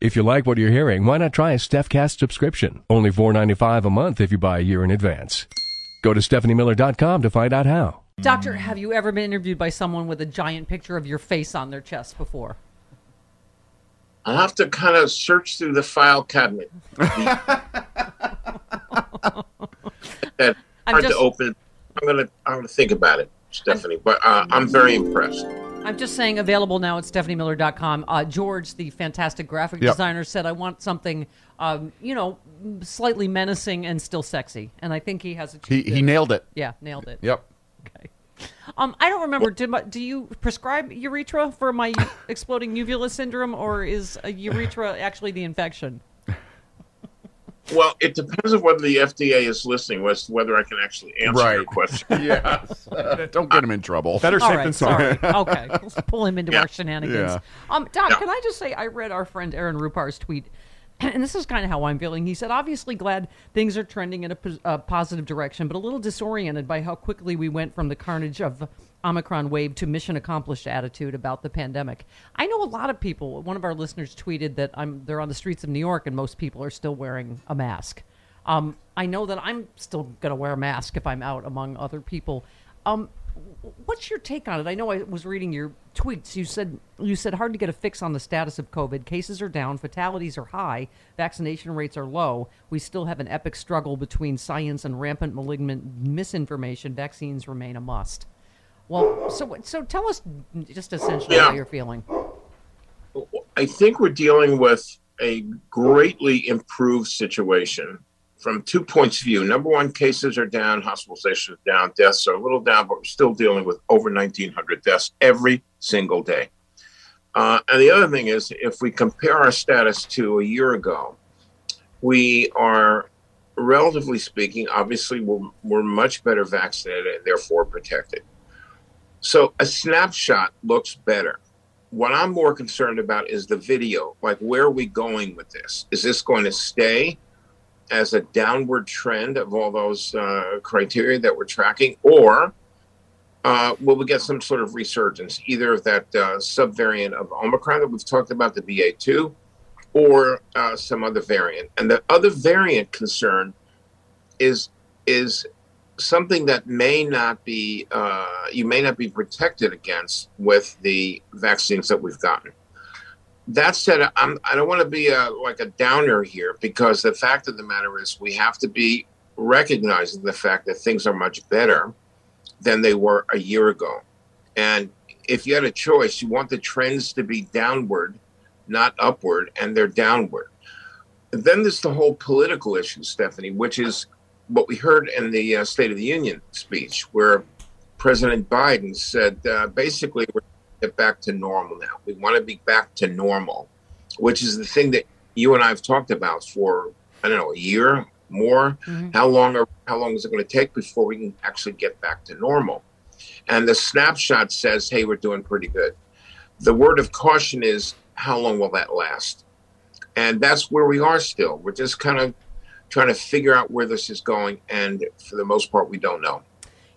If you like what you're hearing, why not try a StephCast subscription? Only $4.95 a month if you buy a year in advance. Go to StephanieMiller.com to find out how. Doctor, have you ever been interviewed by someone with a giant picture of your face on their chest before? I'll have to kind of search through the file cabinet. That's I'm hard just- to open. I'm gonna I'm gonna think about it, Stephanie. But uh, I'm very impressed. I'm just saying, available now at StephanieMiller.com. Uh, George, the fantastic graphic Yep. designer, said, I want something, um, you know, slightly menacing and still sexy. And I think he has a He he nailed it. Yeah, nailed it. Yep. Okay. Um, I don't remember. Did my, do you prescribe urethra for my exploding uvula syndrome, or is a urethra actually the infection? Well, it depends on whether the FDA is listening, as to whether I can actually answer your question. yes. Don't get him in trouble. Better safe right, than sorry. sorry. okay, let's pull him into Yeah. our shenanigans. Yeah. Um, Doc, Yeah. can I just say I read our friend Aaron Rupar's tweet, and this is kind of how I'm feeling. He said, obviously glad things are trending in a pos- uh, positive direction, but a little disoriented by how quickly we went from the carnage of Omicron wave to mission accomplished attitude about the pandemic. I know a lot of people. One of our listeners tweeted that I'm they're on the streets of New York, and most people are still wearing a mask. Um, I know that I'm still going to wear a mask if I'm out among other people. Um, what's your take on it? I know I was reading your tweets. You said you said hard to get a fix on the status of COVID. Cases are down, fatalities are high, vaccination rates are low. We still have an epic struggle between science and rampant malignant misinformation. Vaccines remain a must. Well, so so tell us just essentially Yeah. how you're feeling. I think we're dealing with a greatly improved situation from two points of view. Number one, cases are down, hospitalizations are down, deaths are a little down, but we're still dealing with over 1,900 deaths every single day. Uh, and the other thing is, if we compare our status to a year ago, we are, relatively speaking, obviously, we're, we're much better vaccinated and therefore protected. So a snapshot looks better what I'm more concerned about is the video. Like, where are we going with this? Is this going to stay as a downward trend of all those uh, criteria that we're tracking, or uh, will we get some sort of resurgence, either of that uh, subvariant of Omicron that we've talked about, the BA2, or uh, some other variant? And the other variant concern is is something that may not be uh, you may not be protected against with the vaccines that we've gotten. That said, I'm, I don't want to be a, like a downer here because the fact of the matter is we have to be recognizing the fact that things are much better than they were a year ago. And if you had a choice, you want the trends to be downward, not upward, and they're downward. Then there's the whole political issue, Stephanie, which is what we heard in the uh, State of the Union speech, where President Biden said uh, basically we're back to normal now. We want to be back to normal, which is the thing that you and I have talked about for I don't know a year more. How long are how long is it going to take before we can actually get back to normal? And the snapshot says, "Hey, we're doing pretty good." The word of caution is, "How long will that last?" And that's where we are still. We're just kind of trying to figure out where this is going, and for the most part, we don't know.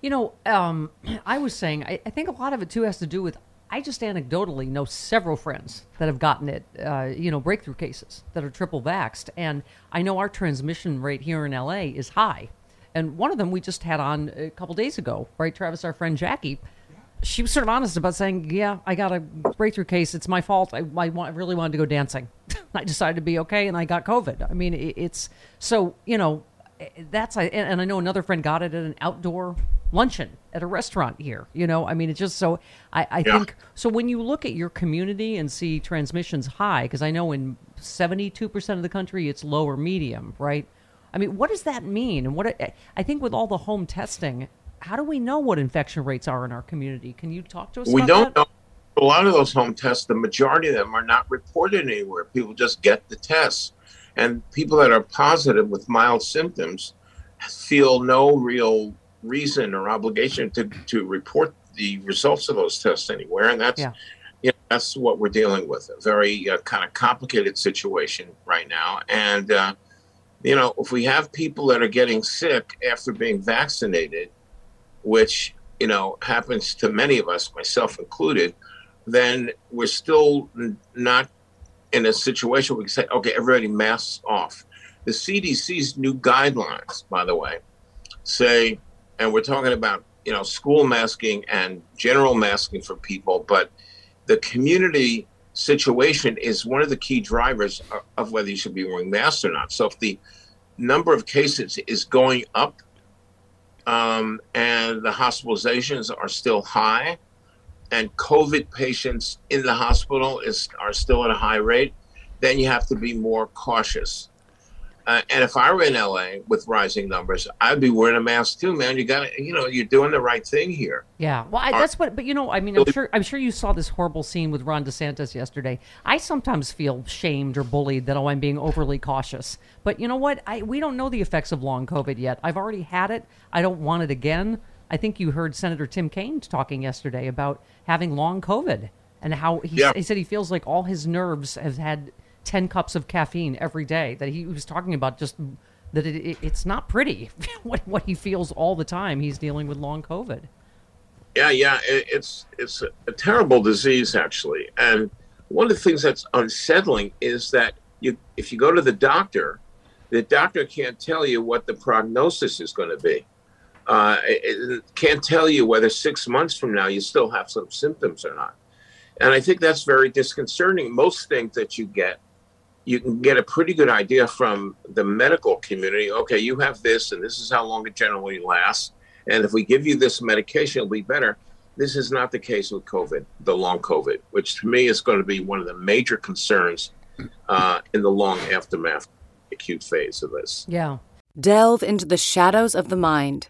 You know, um, I was saying, I, I think a lot of it too has to do with. I just anecdotally know several friends that have gotten it, uh, you know, breakthrough cases that are triple vaxxed. And I know our transmission rate here in LA is high. And one of them we just had on a couple days ago, right? Travis, our friend Jackie, she was sort of honest about saying, "Yeah, I got a breakthrough case. It's my fault. I, I, I really wanted to go dancing. I decided to be okay, and I got COVID. I mean, it, it's so you know, that's I and I know another friend got it at an outdoor luncheon at a restaurant here. You know, I mean, it's just so I, I yeah. think so. When you look at your community and see transmissions high, because I know in seventy-two percent of the country it's low or medium, right? I mean, what does that mean? And what I think with all the home testing, how do we know what infection rates are in our community? Can you talk to us? We don't that? know. A lot of those home tests, the majority of them are not reported anywhere. People just get the tests, and people that are positive with mild symptoms feel no real reason or obligation to, to report the results of those tests anywhere, and that's. Yeah. You know, that's what we're dealing with a very uh, kind of complicated situation right now. And, uh, you know, if we have people that are getting sick after being vaccinated, which you know happens to many of us, myself included, then we're still not in a situation where we can say, okay, everybody masks off. The CDC's new guidelines, by the way, say, and we're talking about you know school masking and general masking for people, but the community situation is one of the key drivers of whether you should be wearing masks or not. So if the number of cases is going up um, and the hospitalizations are still high, and COVID patients in the hospital is are still at a high rate, then you have to be more cautious. Uh, and if I were in LA with rising numbers, I'd be wearing a mask too, man. You got to, you know, you're doing the right thing here. Yeah, well, I, that's what. But you know, I mean, I'm sure, I'm sure you saw this horrible scene with Ron DeSantis yesterday. I sometimes feel shamed or bullied that oh, I'm being overly cautious. But you know what? I we don't know the effects of long COVID yet. I've already had it. I don't want it again. I think you heard Senator Tim Kaine talking yesterday about having long COVID and how he, yeah. he said he feels like all his nerves have had 10 cups of caffeine every day that he was talking about just that it, it, it's not pretty what, what he feels all the time he's dealing with long covid. Yeah yeah it, it's it's a, a, terrible disease actually. And one of the things that's unsettling is that you if you go to the doctor the doctor can't tell you what the prognosis is going to be uh, it, can't tell you whether six months from now you still have some symptoms or not and i think that's very disconcerting most things that you get you can get a pretty good idea from the medical community. Okay, you have this, and this is how long it generally lasts. And if we give you this medication, it'll be better. This is not the case with COVID, the long COVID, which to me is going to be one of the major concerns uh, in the long aftermath, acute phase of this. Yeah. Delve into the shadows of the mind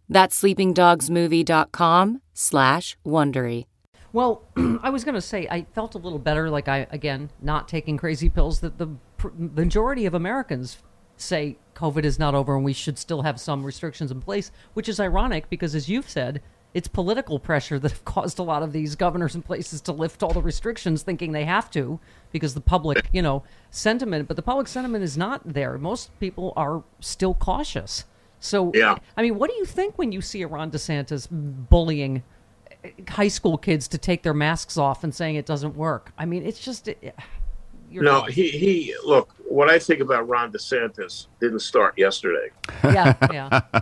That's sleepingdogsmovie.com slash Wondery. Well, I was going to say I felt a little better, like I again not taking crazy pills. That the pr- majority of Americans say COVID is not over and we should still have some restrictions in place, which is ironic because, as you've said, it's political pressure that have caused a lot of these governors and places to lift all the restrictions, thinking they have to because the public, you know, sentiment. But the public sentiment is not there. Most people are still cautious. So, yeah. I mean, what do you think when you see a Ron DeSantis bullying? high school kids to take their masks off and saying it doesn't work. I mean, it's just. It, no, he he. Look, what I think about Ron DeSantis didn't start yesterday. Yeah, yeah.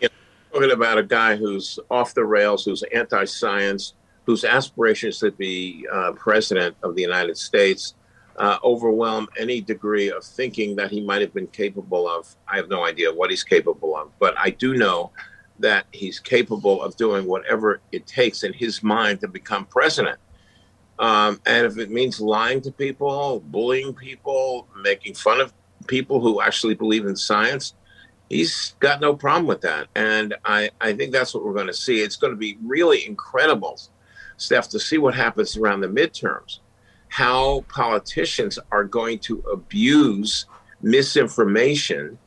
you know, talking about a guy who's off the rails, who's anti-science, whose aspirations to be uh, president of the United States uh, overwhelm any degree of thinking that he might have been capable of. I have no idea what he's capable of, but I do know that he's capable of doing whatever it takes in his mind to become president. Um, and if it means lying to people, bullying people, making fun of people who actually believe in science, he's got no problem with that. And I, I think that's what we're going to see. It's going to be really incredible, Steph, to see what happens around the midterms, how politicians are going to abuse misinformation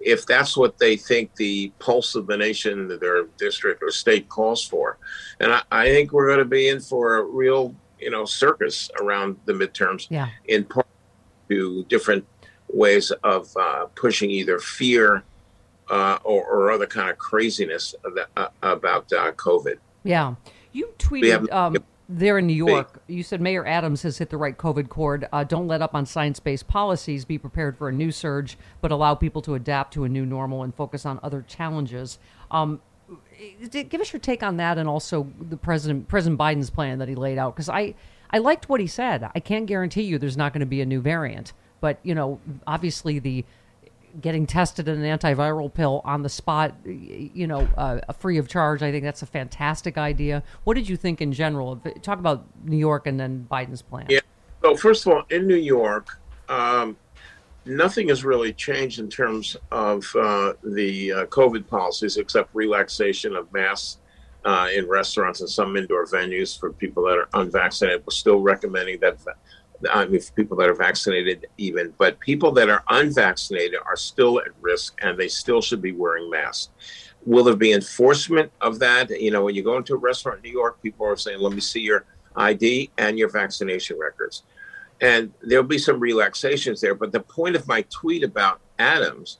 if that's what they think the pulse of the nation, their district or state calls for. And I, I think we're going to be in for a real, you know, circus around the midterms. Yeah. In part to different ways of uh, pushing either fear uh, or, or, other kind of craziness uh, about uh, COVID. Yeah. You tweeted um, there in New York, you said Mayor Adams has hit the right COVID chord. Uh, don't let up on science based policies. Be prepared for a new surge, but allow people to adapt to a new normal and focus on other challenges. Um, give us your take on that and also the president President Biden's plan that he laid out because I I liked what he said. I can't guarantee you there's not going to be a new variant, but you know obviously the getting tested in an antiviral pill on the spot, you know, uh, free of charge. I think that's a fantastic idea. What did you think in general? Talk about New York and then Biden's plan. Yeah. So first of all, in New York, um, nothing has really changed in terms of uh, the uh, COVID policies except relaxation of masks uh, in restaurants and some indoor venues for people that are unvaccinated. We're still recommending that I mean, people that are vaccinated, even, but people that are unvaccinated are still at risk and they still should be wearing masks. Will there be enforcement of that? You know, when you go into a restaurant in New York, people are saying, let me see your ID and your vaccination records. And there'll be some relaxations there. But the point of my tweet about Adams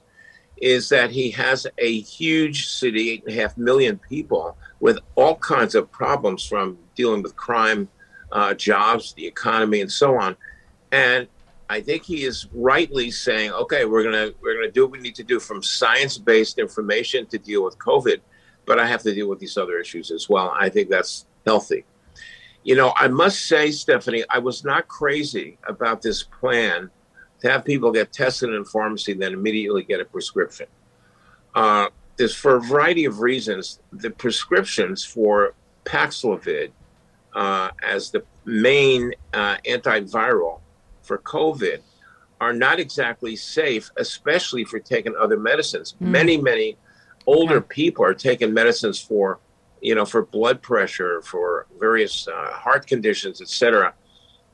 is that he has a huge city, eight and a half million people, with all kinds of problems from dealing with crime uh, jobs, the economy, and so on. And I think he is rightly saying, okay, we're gonna we're gonna do what we need to do from science based information to deal with COVID, but I have to deal with these other issues as well. I think that's healthy. You know, I must say, Stephanie, I was not crazy about this plan to have people get tested in pharmacy, then immediately get a prescription. Uh, there's for a variety of reasons. The prescriptions for Paxlovid uh, as the main uh, antiviral for COVID are not exactly safe, especially for taking other medicines. Mm. Many, many older people are taking medicines for, you know, for blood pressure, for various uh, heart conditions, etc.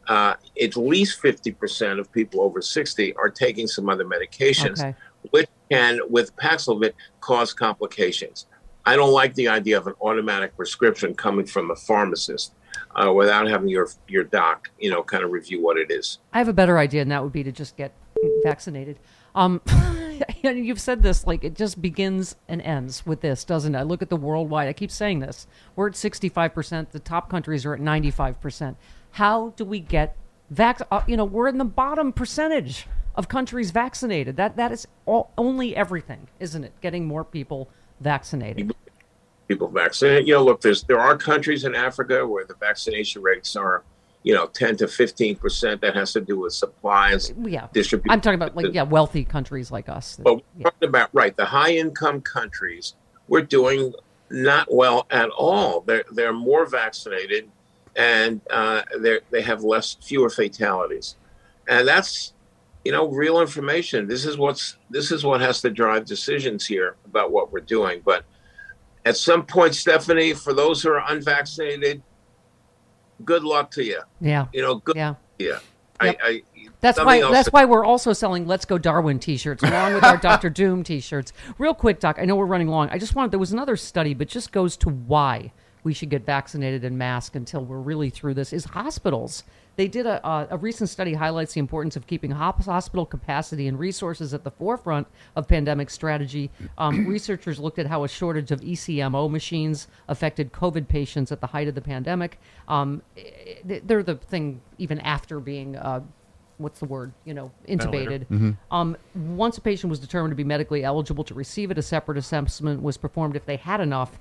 Uh, at least 50% of people over 60 are taking some other medications, okay. which can, with Paxlovid, cause complications. I don't like the idea of an automatic prescription coming from a pharmacist uh, without having your your doc, you know, kind of review what it is. I have a better idea, and that would be to just get vaccinated. Um, you've said this like it just begins and ends with this, doesn't it? I look at the worldwide. I keep saying this. We're at sixty-five percent. The top countries are at ninety-five percent. How do we get vac? Uh, you know, we're in the bottom percentage of countries vaccinated. That that is all, only everything, isn't it? Getting more people vaccinated people vaccinated. You know, look, there's there are countries in Africa where the vaccination rates are, you know, 10 to 15 percent. That has to do with supplies, yeah, distribution. I'm talking about like yeah, wealthy countries like us. But we're yeah. talking about right, the high income countries. We're doing not well at all. They're they're more vaccinated, and uh, they they have less fewer fatalities, and that's you know real information. This is what's this is what has to drive decisions here about what we're doing, but at some point, Stephanie, for those who are unvaccinated, good luck to you. Yeah. You know, good. Yeah. Yeah. Yep. I, I, that's why. That's why we're also selling "Let's Go Darwin" T-shirts along with our Doctor Doom T-shirts. Real quick, Doc. I know we're running long. I just wanted. There was another study, but just goes to why we should get vaccinated and mask until we're really through this. Is hospitals they did a, a, a, recent study highlights the importance of keeping hospital capacity and resources at the forefront of pandemic strategy. Um, researchers looked at how a shortage of ECMO machines affected COVID patients at the height of the pandemic. Um, they're the thing even after being. Uh, what's the word? You know, intubated. Mm-hmm. Um, once a patient was determined to be medically eligible to receive it, a separate assessment was performed if they had enough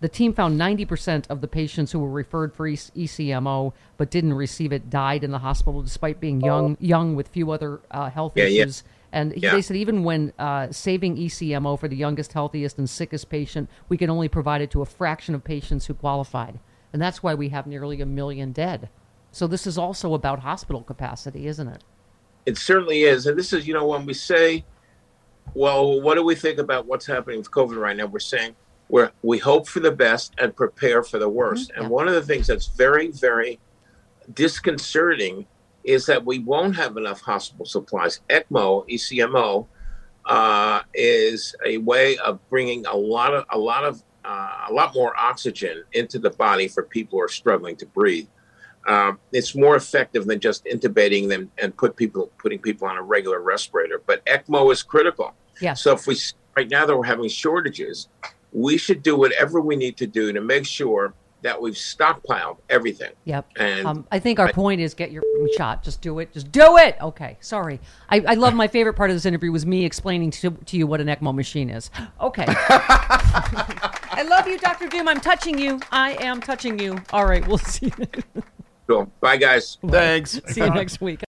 the team found 90% of the patients who were referred for ECMO but didn't receive it died in the hospital despite being young, young with few other uh, health yeah, issues. Yeah. And yeah. they said even when uh, saving ECMO for the youngest, healthiest, and sickest patient, we can only provide it to a fraction of patients who qualified. And that's why we have nearly a million dead. So this is also about hospital capacity, isn't it? It certainly is. And this is, you know, when we say, well, what do we think about what's happening with COVID right now? We're saying, where we hope for the best and prepare for the worst. Mm-hmm. And one of the things that's very, very disconcerting is that we won't have enough hospital supplies. ECMO, ECMO, uh, is a way of bringing a lot of a lot of uh, a lot more oxygen into the body for people who are struggling to breathe. Um, it's more effective than just intubating them and put people putting people on a regular respirator. But ECMO is critical. Yeah. So if we right now that we're having shortages, we should do whatever we need to do to make sure that we've stockpiled everything. Yep. And Um, I think our I- point is get your shot. Just do it. Just do it. Okay. Sorry. I, I love my favorite part of this interview was me explaining to, to you what an ECMO machine is. Okay. I love you, Dr. Doom. I'm touching you. I am touching you. All right. We'll see. You. cool. Bye, guys. Thanks. see you next week.